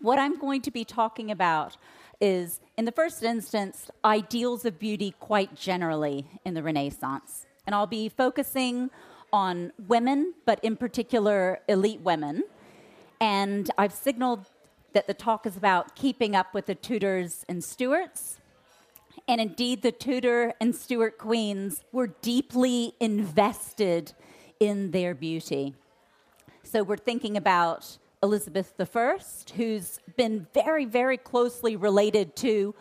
What I'm going to be talking about is, in the first instance, ideals of beauty quite generally in the Renaissance. And I'll be focusing on women, but in particular, elite women. And I've signaled that the talk is about keeping up with the Tudors and Stuarts. And indeed, the Tudor and Stuart queens were deeply invested in their beauty. So we're thinking about Elizabeth I, who's been very, very closely related to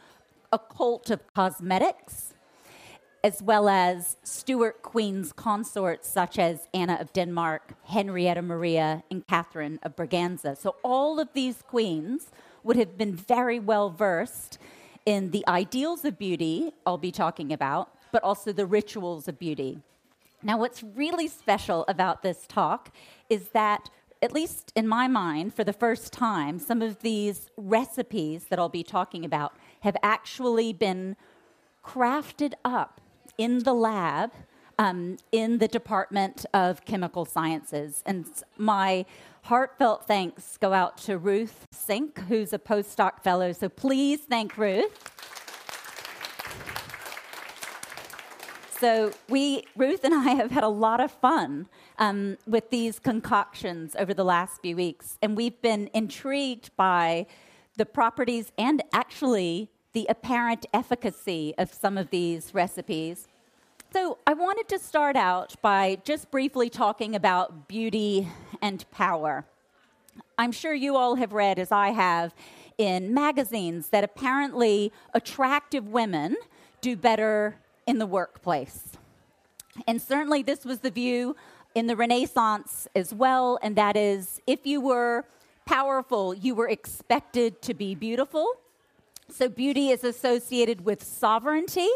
a cult of cosmetics, as well as Stuart queens consorts such as Anna of Denmark, Henrietta Maria, and Catherine of Braganza. So all of these queens would have been very well versed in the ideals of beauty I'll be talking about, but also the rituals of beauty. Now, what's really special about this talk is that at least in my mind, for the first time, some of these recipes that I'll be talking about have actually been crafted up in the lab um, in the Department of Chemical Sciences. And my heartfelt thanks go out to Ruth Sink, who's a postdoc fellow. So please thank Ruth. So we, Ruth and I, have had a lot of fun um, with these concoctions over the last few weeks, and we've been intrigued by the properties and actually the apparent efficacy of some of these recipes. So I wanted to start out by just briefly talking about beauty and power. I'm sure you all have read, as I have, in magazines that apparently attractive women do better in the workplace. And certainly, this was the view in the Renaissance as well, and that is if you were powerful, you were expected to be beautiful. So, beauty is associated with sovereignty,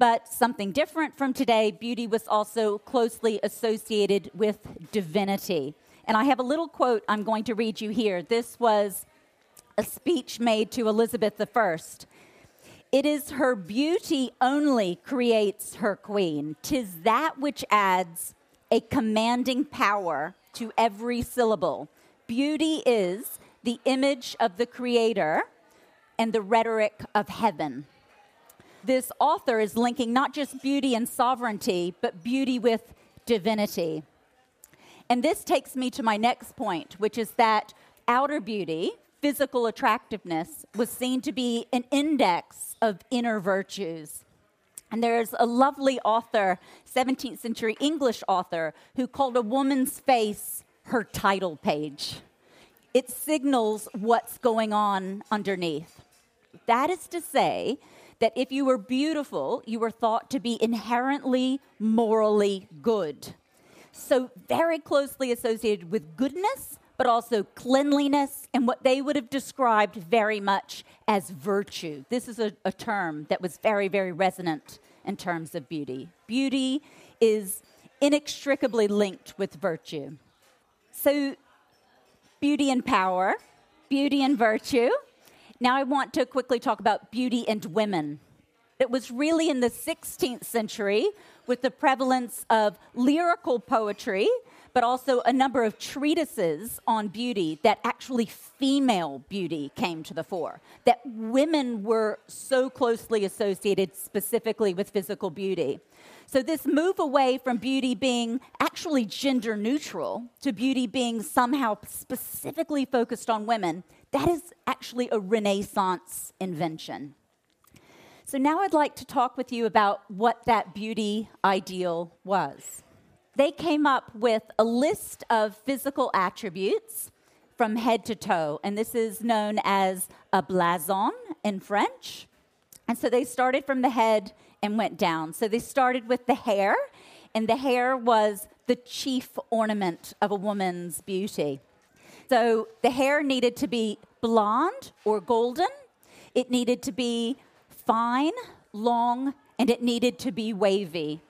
but something different from today, beauty was also closely associated with divinity. And I have a little quote I'm going to read you here. This was a speech made to Elizabeth I. It is her beauty only creates her queen. Tis that which adds a commanding power to every syllable. Beauty is the image of the Creator and the rhetoric of heaven. This author is linking not just beauty and sovereignty, but beauty with divinity. And this takes me to my next point, which is that outer beauty, physical attractiveness was seen to be an index of inner virtues. And there's a lovely author, 17th century English author, who called a woman's face her title page. It signals what's going on underneath. That is to say, that if you were beautiful, you were thought to be inherently morally good. So, very closely associated with goodness but also cleanliness and what they would have described very much as virtue. This is a, a, term that was very, very resonant in terms of beauty. Beauty is inextricably linked with virtue. So, beauty and power, beauty and virtue. Now, I want to quickly talk about beauty and women. It was really in the 16th century with the prevalence of lyrical poetry but also a number of treatises on beauty that actually female beauty came to the fore, that women were so closely associated specifically with physical beauty. So, this move away from beauty being actually gender neutral to beauty being somehow specifically focused on women, that is actually a Renaissance invention. So, now I'd like to talk with you about what that beauty ideal was they came up with a list of physical attributes from head to toe, and this is known as a blason in French. And so they started from the head and went down. So they started with the hair, and the hair was the chief ornament of a woman's beauty. So the hair needed to be blonde or golden, it needed to be fine, long, and it needed to be wavy.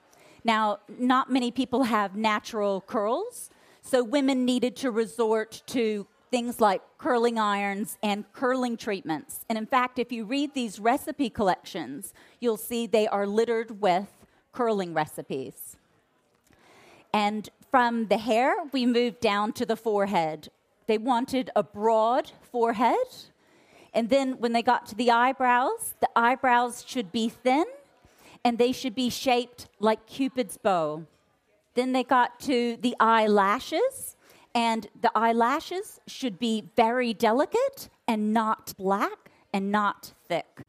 Now, not many people have natural curls, so women needed to resort to things like curling irons and curling treatments. And in fact, if you read these recipe collections, you'll see they are littered with curling recipes. And from the hair, we move down to the forehead. they wanted a broad forehead. And then when they got to the eyebrows, the eyebrows should be thin and they should be shaped like Cupid's bow. Then they got to the eyelashes, and the eyelashes should be very delicate and not black and not thick.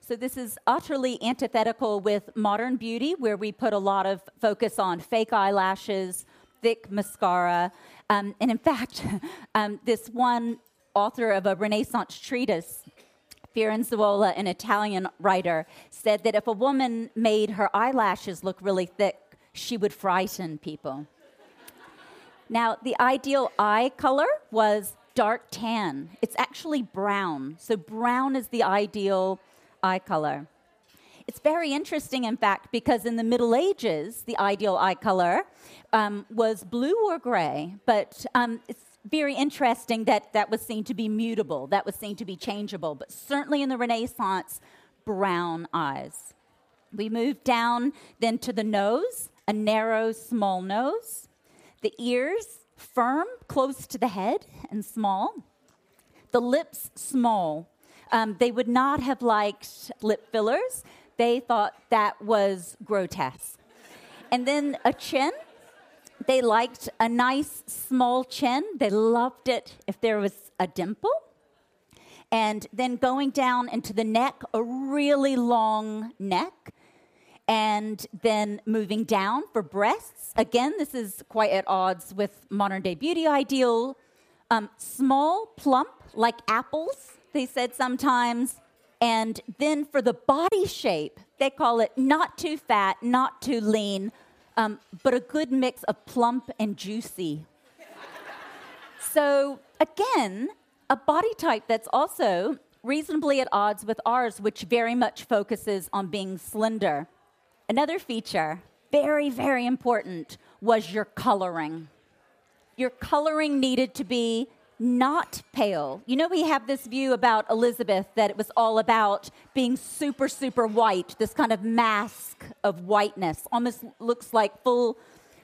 So, this is utterly antithetical with modern beauty, where we put a lot of focus on fake eyelashes, thick mascara. Um, and in fact, um, this one author of a Renaissance treatise, Firenzuola, an Italian writer, said that if a woman made her eyelashes look really thick, she would frighten people. now, the ideal eye color was dark tan. It's actually brown. So, brown is the ideal eye color. It's very interesting, in fact, because in the Middle Ages, the ideal eye color um, was blue or gray, but um, it's very interesting that that was seen to be mutable, that was seen to be changeable, but certainly in the Renaissance, brown eyes. We move down then to the nose, a narrow, small nose. The ears, firm, close to the head, and small. The lips, small. Um, they would not have liked lip fillers. They thought that was grotesque. And then a chin, they liked a nice small chin. They loved it if there was a dimple. And then going down into the neck, a really long neck. And then moving down for breasts. Again, this is quite at odds with modern day beauty ideal. Um, small, plump, like apples, they said sometimes. And then for the body shape, they call it not too fat, not too lean, um, but a good mix of plump and juicy. so, again, a body type that's also reasonably at odds with ours, which very much focuses on being slender. Another feature, very, very important, was your coloring. Your coloring needed to be not pale. You know, we have this view about Elizabeth that it was all about being super, super white, this kind of mask of whiteness, almost looks like full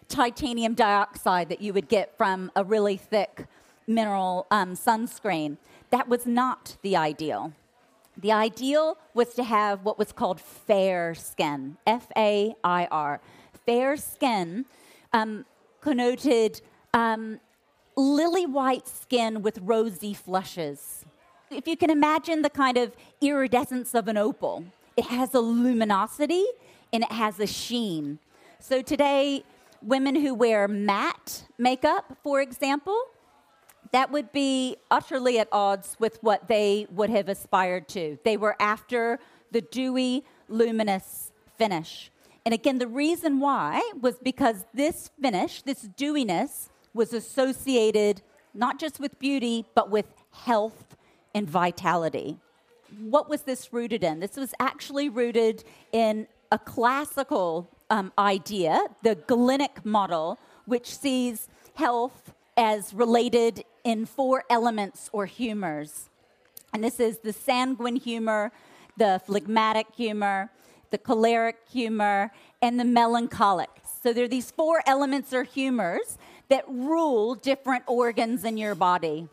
titanium dioxide that you would get from a really thick mineral um, sunscreen. That was not the ideal. The ideal was to have what was called fair skin, F A I R. Fair skin um, connoted um, lily white skin with rosy flushes. If you can imagine the kind of iridescence of an opal, it has a luminosity and it has a sheen. So today, women who wear matte makeup, for example, that would be utterly at odds with what they would have aspired to. They were after the dewy, luminous finish. And again, the reason why was because this finish, this dewiness, was associated not just with beauty, but with health and vitality. What was this rooted in? This was actually rooted in a classical um, idea, the Galenic model, which sees health as related in four elements or humors. And this is the sanguine humor, the phlegmatic humor, the choleric humor, and the melancholic. So there are these four elements or humors that rule different organs in your body.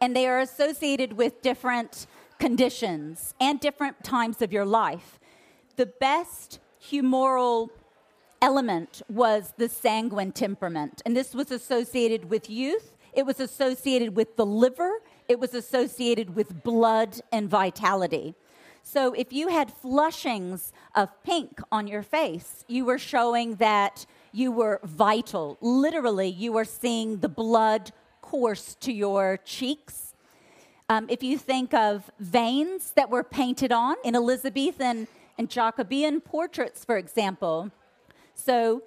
And they are associated with different conditions and different times of your life. The best humoral element was the sanguine temperament, and this was associated with youth, it was associated with the liver, it was associated with blood and vitality. So if you had flushings of pink on your face, you were showing that you were vital. Literally, you were seeing the blood course to your cheeks. Um, if you think of veins that were painted on in Elizabethan and Jacobean portraits, for example. So,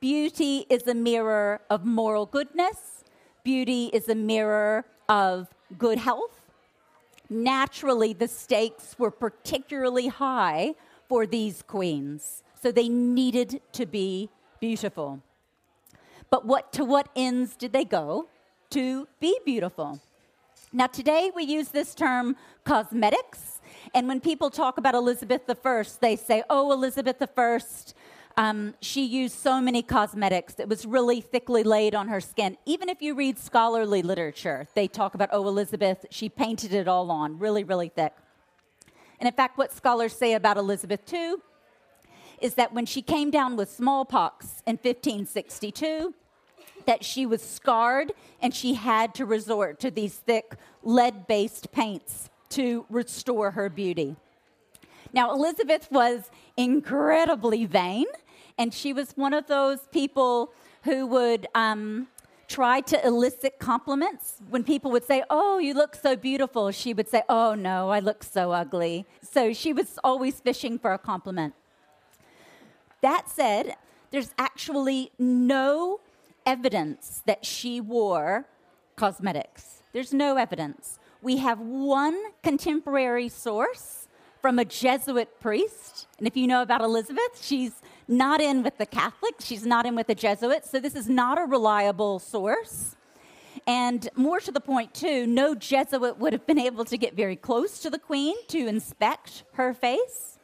beauty is a mirror of moral goodness, beauty is a mirror of good health. Naturally, the stakes were particularly high for these queens, so they needed to be beautiful. But what, to what ends did they go? To be beautiful. Now, today we use this term cosmetics. And when people talk about Elizabeth I, they say, oh, Elizabeth I, um, she used so many cosmetics It was really thickly laid on her skin. Even if you read scholarly literature, they talk about, oh, Elizabeth, she painted it all on, really, really thick. And in fact, what scholars say about Elizabeth, too, is that when she came down with smallpox in 1562, that she was scarred and she had to resort to these thick lead based paints to restore her beauty. Now, Elizabeth was incredibly vain and she was one of those people who would um, try to elicit compliments. When people would say, Oh, you look so beautiful, she would say, Oh, no, I look so ugly. So she was always fishing for a compliment. That said, there's actually no evidence that she wore cosmetics. There's no evidence. We have one contemporary source from a Jesuit priest. And if you know about Elizabeth, she's not in with the Catholics, she's not in with the Jesuits, so this is not a reliable source. And more to the point, too, no Jesuit would have been able to get very close to the queen to inspect her face.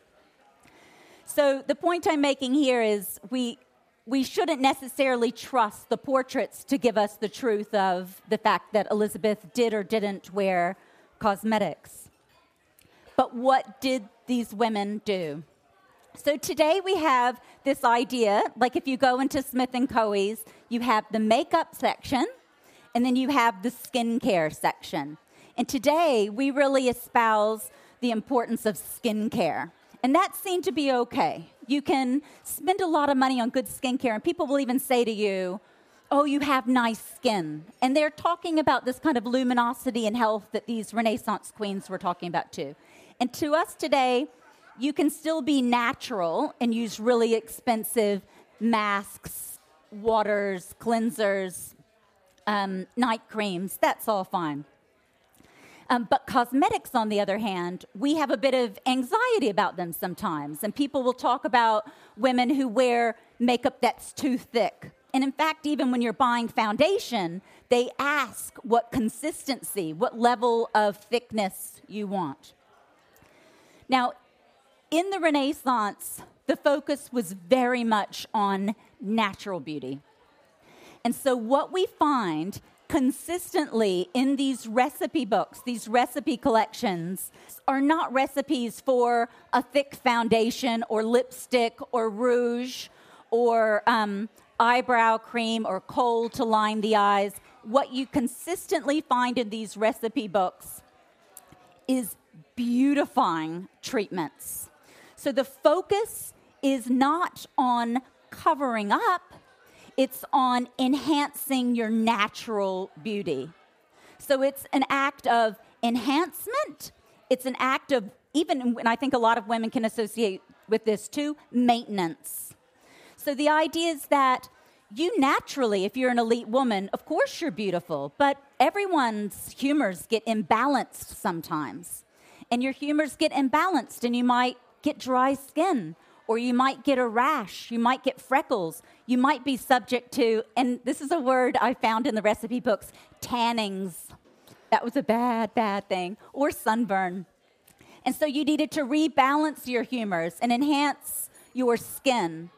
So the point I'm making here is we, we shouldn't necessarily trust the portraits to give us the truth of the fact that Elizabeth did or didn't wear cosmetics. But what did these women do? So today we have this idea, like if you go into Smith and Caughey's, you have the makeup section, and then you have the skincare section. And today we really espouse the importance of skincare. And that seemed to be okay. You can spend a lot of money on good skincare, and people will even say to you, Oh, you have nice skin. And they're talking about this kind of luminosity and health that these Renaissance queens were talking about too. And to us today, you can still be natural and use really expensive masks, waters, cleansers, um, night creams. That's all fine. Um, but cosmetics, on the other hand, we have a bit of anxiety about them sometimes. And people will talk about women who wear makeup that's too thick. And in fact, even when you're buying foundation, they ask what consistency, what level of thickness you want. Now, in the Renaissance, the focus was very much on natural beauty. And so, what we find consistently in these recipe books, these recipe collections, are not recipes for a thick foundation or lipstick or rouge or um, eyebrow cream or kohl to line the eyes. What you consistently find in these recipe books is beautifying treatments. So the focus is not on covering up, it's on enhancing your natural beauty. So it's an act of enhancement, it's an act of, even, and I think a lot of women can associate with this too, maintenance. So the idea is that you naturally, if you're an elite woman, of course you're beautiful, but everyone's humors get imbalanced sometimes. And your humors get imbalanced, and you might get dry skin, or you might get a rash, you might get freckles, you might be subject to, and this is a word I found in the recipe books, tannings. That was a bad, bad thing, or sunburn. And so you needed to rebalance your humors and enhance your skin.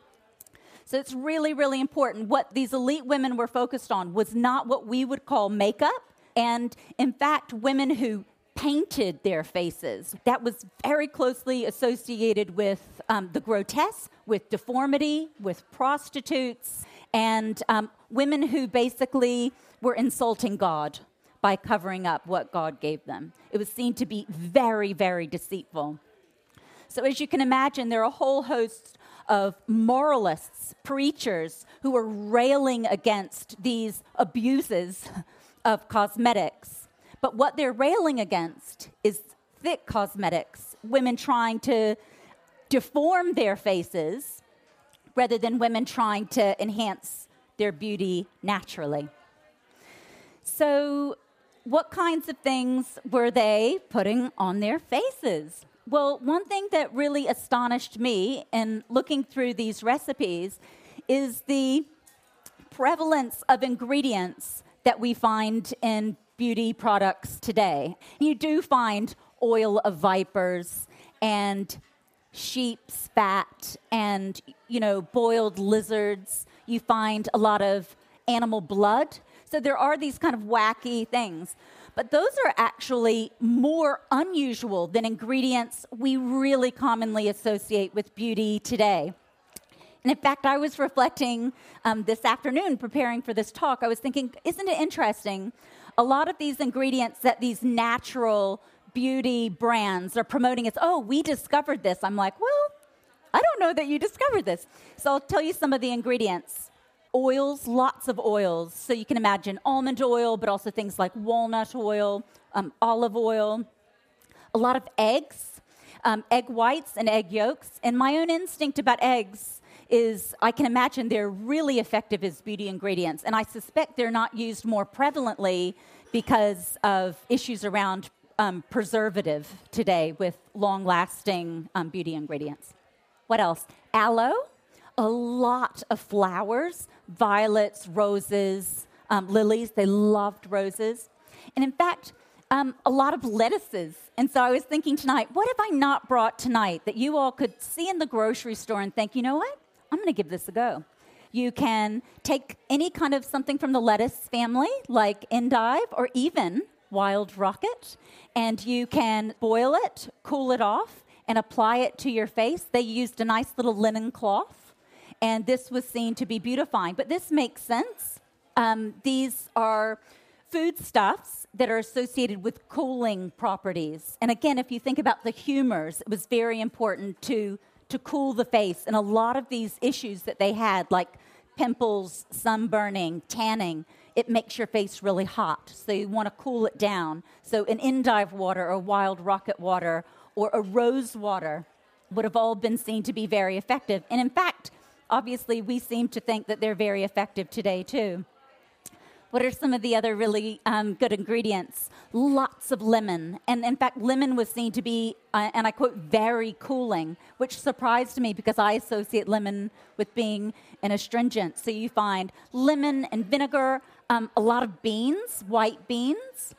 So it's really, really important. What these elite women were focused on was not what we would call makeup. And in fact, women who painted their faces. That was very closely associated with um, the grotesque, with deformity, with prostitutes, and um, women who basically were insulting God by covering up what God gave them. It was seen to be very, very deceitful. So, as you can imagine, there are a whole host of moralists, preachers who were railing against these abuses of cosmetics. But what they're railing against is thick cosmetics, women trying to deform their faces rather than women trying to enhance their beauty naturally. So, what kinds of things were they putting on their faces? Well, one thing that really astonished me in looking through these recipes is the prevalence of ingredients that we find in beauty products today. You do find oil of vipers and sheep's fat and, you know, boiled lizards. You find a lot of animal blood. So there are these kind of wacky things. But those are actually more unusual than ingredients we really commonly associate with beauty today. And in fact, I was reflecting um, this afternoon, preparing for this talk. I was thinking, isn't it interesting? A lot of these ingredients that these natural beauty brands are promoting is, oh, we discovered this. I'm like, well, I don't know that you discovered this. So I'll tell you some of the ingredients. Oils, lots of oils. So you can imagine almond oil, but also things like walnut oil, um, olive oil, a lot of eggs, um, egg whites and egg yolks. And my own instinct about eggs is I can imagine they're really effective as beauty ingredients. And I suspect they're not used more prevalently because of issues around um, preservative today with long lasting um, beauty ingredients. What else? Aloe, a lot of flowers, violets, roses, um, lilies. They loved roses. And in fact, um, a lot of lettuces. And so I was thinking tonight, what have I not brought tonight that you all could see in the grocery store and think, you know what? I'm going to give this a go. You can take any kind of something from the lettuce family, like endive or even wild rocket, and you can boil it, cool it off, and apply it to your face. They used a nice little linen cloth, and this was seen to be beautifying. But this makes sense. Um, these are foodstuffs that are associated with cooling properties. And again, if you think about the humors, it was very important to, to cool the face. And a lot of these issues that they had, like pimples, sunburning, tanning, it makes your face really hot. So you want to cool it down. So an endive water or wild rocket water or a rose water would have all been seen to be very effective. And in fact, obviously, we seem to think that they're very effective today too. What are some of the other really um, good ingredients? Lots of lemon. And in fact, lemon was seen to be, uh, and I quote, very cooling, which surprised me because I associate lemon with being an astringent. So you find lemon and vinegar, um, a lot of beans, white beans.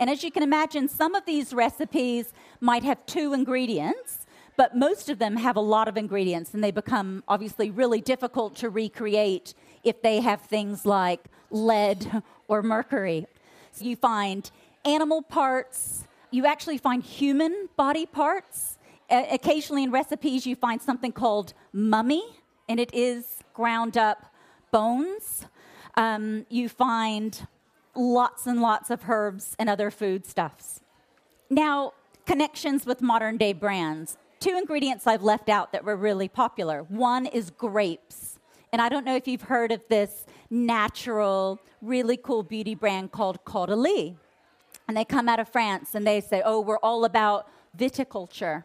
And as you can imagine, some of these recipes might have two ingredients, but most of them have a lot of ingredients, and they become obviously really difficult to recreate if they have things like lead or mercury. So you find animal parts, you actually find human body parts. Occasionally in recipes, you find something called mummy, and it is ground up bones. Um, you find lots and lots of herbs and other foodstuffs. Now, connections with modern day brands. Two ingredients I've left out that were really popular. One is grapes. And I don't know if you've heard of this natural, really cool beauty brand called Caudalie. And they come out of France and they say, oh, we're all about viticulture.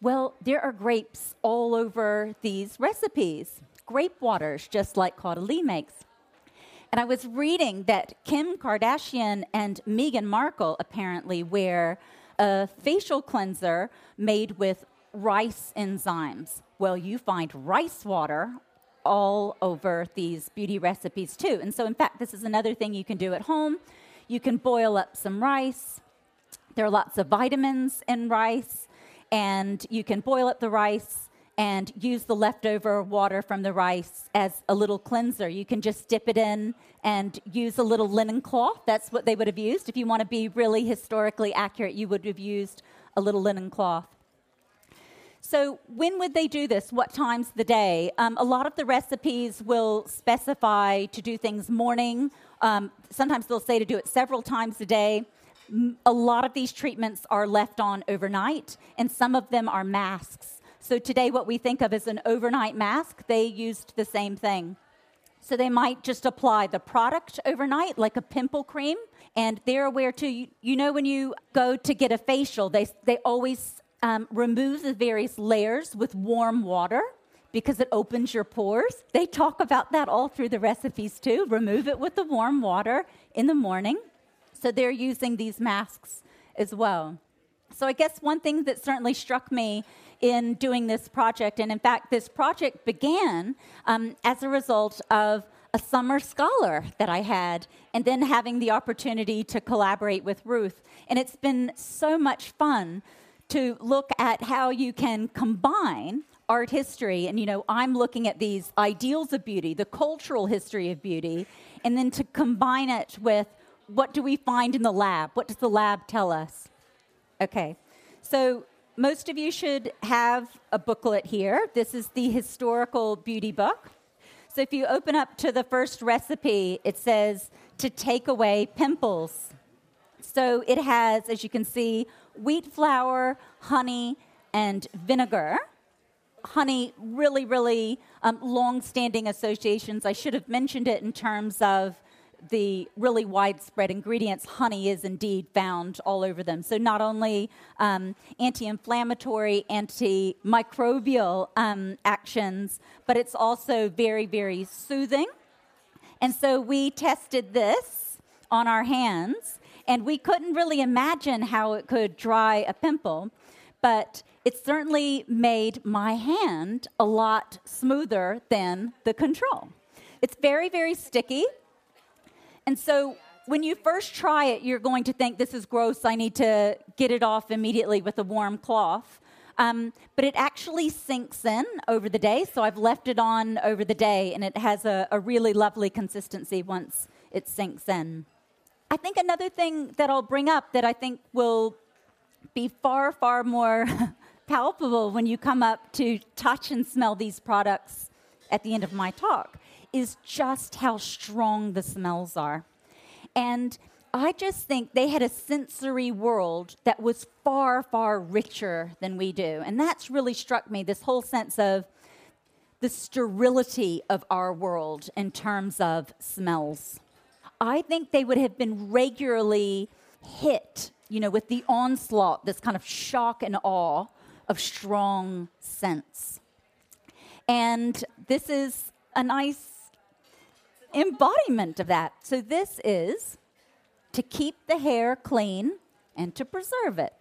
Well, there are grapes all over these recipes, grape waters, just like Caudalie makes. And I was reading that Kim Kardashian and Meghan Markle apparently wear a facial cleanser made with rice enzymes. Well, you find rice water all over these beauty recipes too. And so, in fact, this is another thing you can do at home. You can boil up some rice. There are lots of vitamins in rice, and you can boil up the rice and use the leftover water from the rice as a little cleanser. You can just dip it in and use a little linen cloth. That's what they would have used. If you want to be really historically accurate, you would have used a little linen cloth. So, when would they do this? What times the day? Um, a lot of the recipes will specify to do things morning. Um, sometimes they'll say to do it several times a day. A lot of these treatments are left on overnight, and some of them are masks. So, today, what we think of as an overnight mask, they used the same thing. So, they might just apply the product overnight, like a pimple cream, and they're aware too. You, you know, when you go to get a facial, they, they always um, remove the various layers with warm water because it opens your pores. They talk about that all through the recipes too. Remove it with the warm water in the morning. So they're using these masks as well. So I guess one thing that certainly struck me in doing this project, and in fact, this project began um, as a result of a summer scholar that I had, and then having the opportunity to collaborate with Ruth. And it's been so much fun to look at how you can combine art history and you know i'm looking at these ideals of beauty the cultural history of beauty and then to combine it with what do we find in the lab? What does the lab tell us? Okay. So most of you should have a booklet here. This is the historical beauty book. So if you open up to the first recipe it says to take away pimples. So it has as you can see wheat flour honey and vinegar honey really, really um, long standing associations. I should have mentioned it in terms of the really widespread ingredients. Honey is indeed found all over them. So, not only um, anti inflammatory, antimicrobial um, actions, but it's also very, very soothing. And so, we tested this on our hands, and we couldn't really imagine how it could dry a pimple. But it certainly made my hand a lot smoother than the control. It's very, very sticky. And so when you first try it, you're going to think this is gross. I need to get it off immediately with a warm cloth. Um, but it actually sinks in over the day. So I've left it on over the day, and it has a, a really lovely consistency once it sinks in. I think another thing that I'll bring up that I think will be far, far more palpable when you come up to touch and smell these products at the end of my talk is just how strong the smells are. And I just think they had a sensory world that was far, far richer than we do. And that's really struck me this whole sense of the sterility of our world in terms of smells. I think they would have been regularly hit, you know, with the onslaught, this kind of shock and awe of strong scents. And this is a nice embodiment of that. So, this is to keep the hair clean and to preserve it.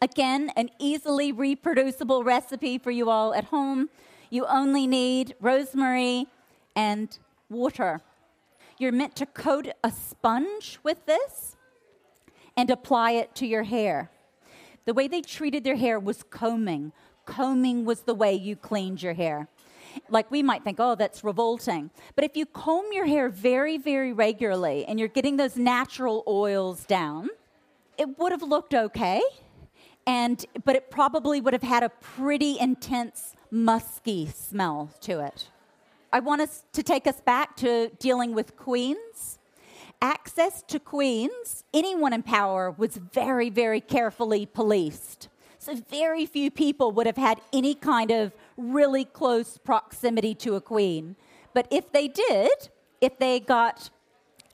Again, an easily reproducible recipe for you all at home. You only need rosemary and water. You're meant to coat a sponge with this and apply it to your hair. The way they treated their hair was combing. Combing was the way you cleaned your hair. Like we might think, oh, that's revolting. But if you comb your hair very, very regularly and you're getting those natural oils down, it would have looked okay. And, but it probably would have had a pretty intense, musky smell to it. I want us to take us back to dealing with queens access to queens, anyone in power was very, very carefully policed. So, very few people would have had any kind of really close proximity to a queen. But if they did, if they got,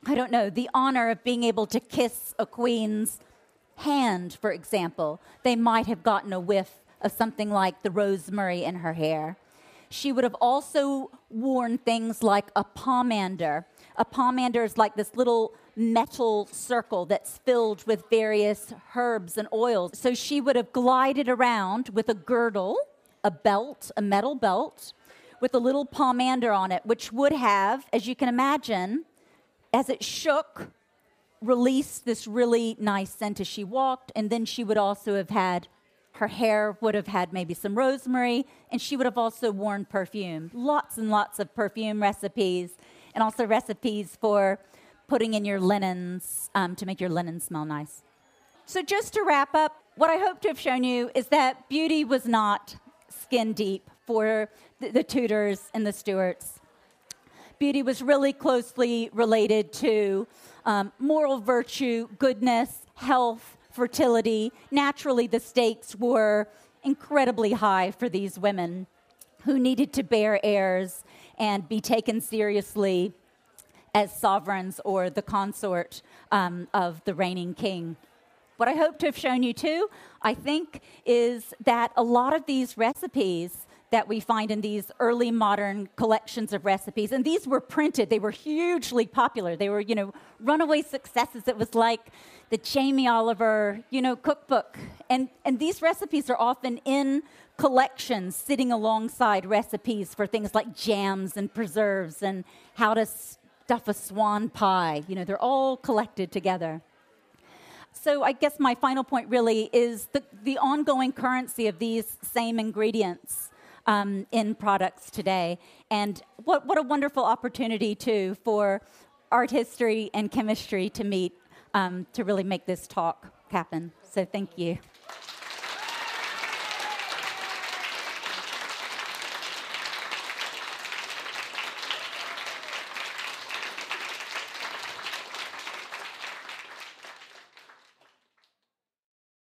I don't know, the honor of being able to kiss a queen's hand, for example, they might have gotten a whiff of something like the rosemary in her hair. She would have also worn things like a pomander, a pomander is like this little metal circle that's filled with various herbs and oils. So she would have glided around with a girdle, a belt, a metal belt, with a little pomander on it, which would have, as you can imagine, as it shook, released this really nice scent as she walked. And then she would also have had her hair would have had maybe some rosemary, and she would have also worn perfume. Lots and lots of perfume recipes and also recipes for putting in your linens um, to make your linen smell nice. So, just to wrap up, what I hope to have shown you is that beauty was not skin deep for the, the Tudors and the Stuarts. Beauty was really closely related to um, moral virtue, goodness, health, fertility. Naturally, the stakes were incredibly high for these women who needed to bear heirs and be taken seriously as sovereigns or the consort um, of the reigning king. What I hope to have shown you too, I think, is that a lot of these recipes that we find in these early modern collections of recipes, and these were printed, they were hugely popular. They were, you know, runaway successes. It was like the Jamie Oliver, you know, cookbook. And, and these recipes are often in collections sitting alongside recipes for things like jams and preserves and how to stuff a swan pie. You know, they're all collected together. so I guess my final point really is the, the ongoing currency of these same ingredients um, in products today. And what, what a wonderful opportunity, too, for art history and chemistry to meet um, to really make this talk happen. So thank you.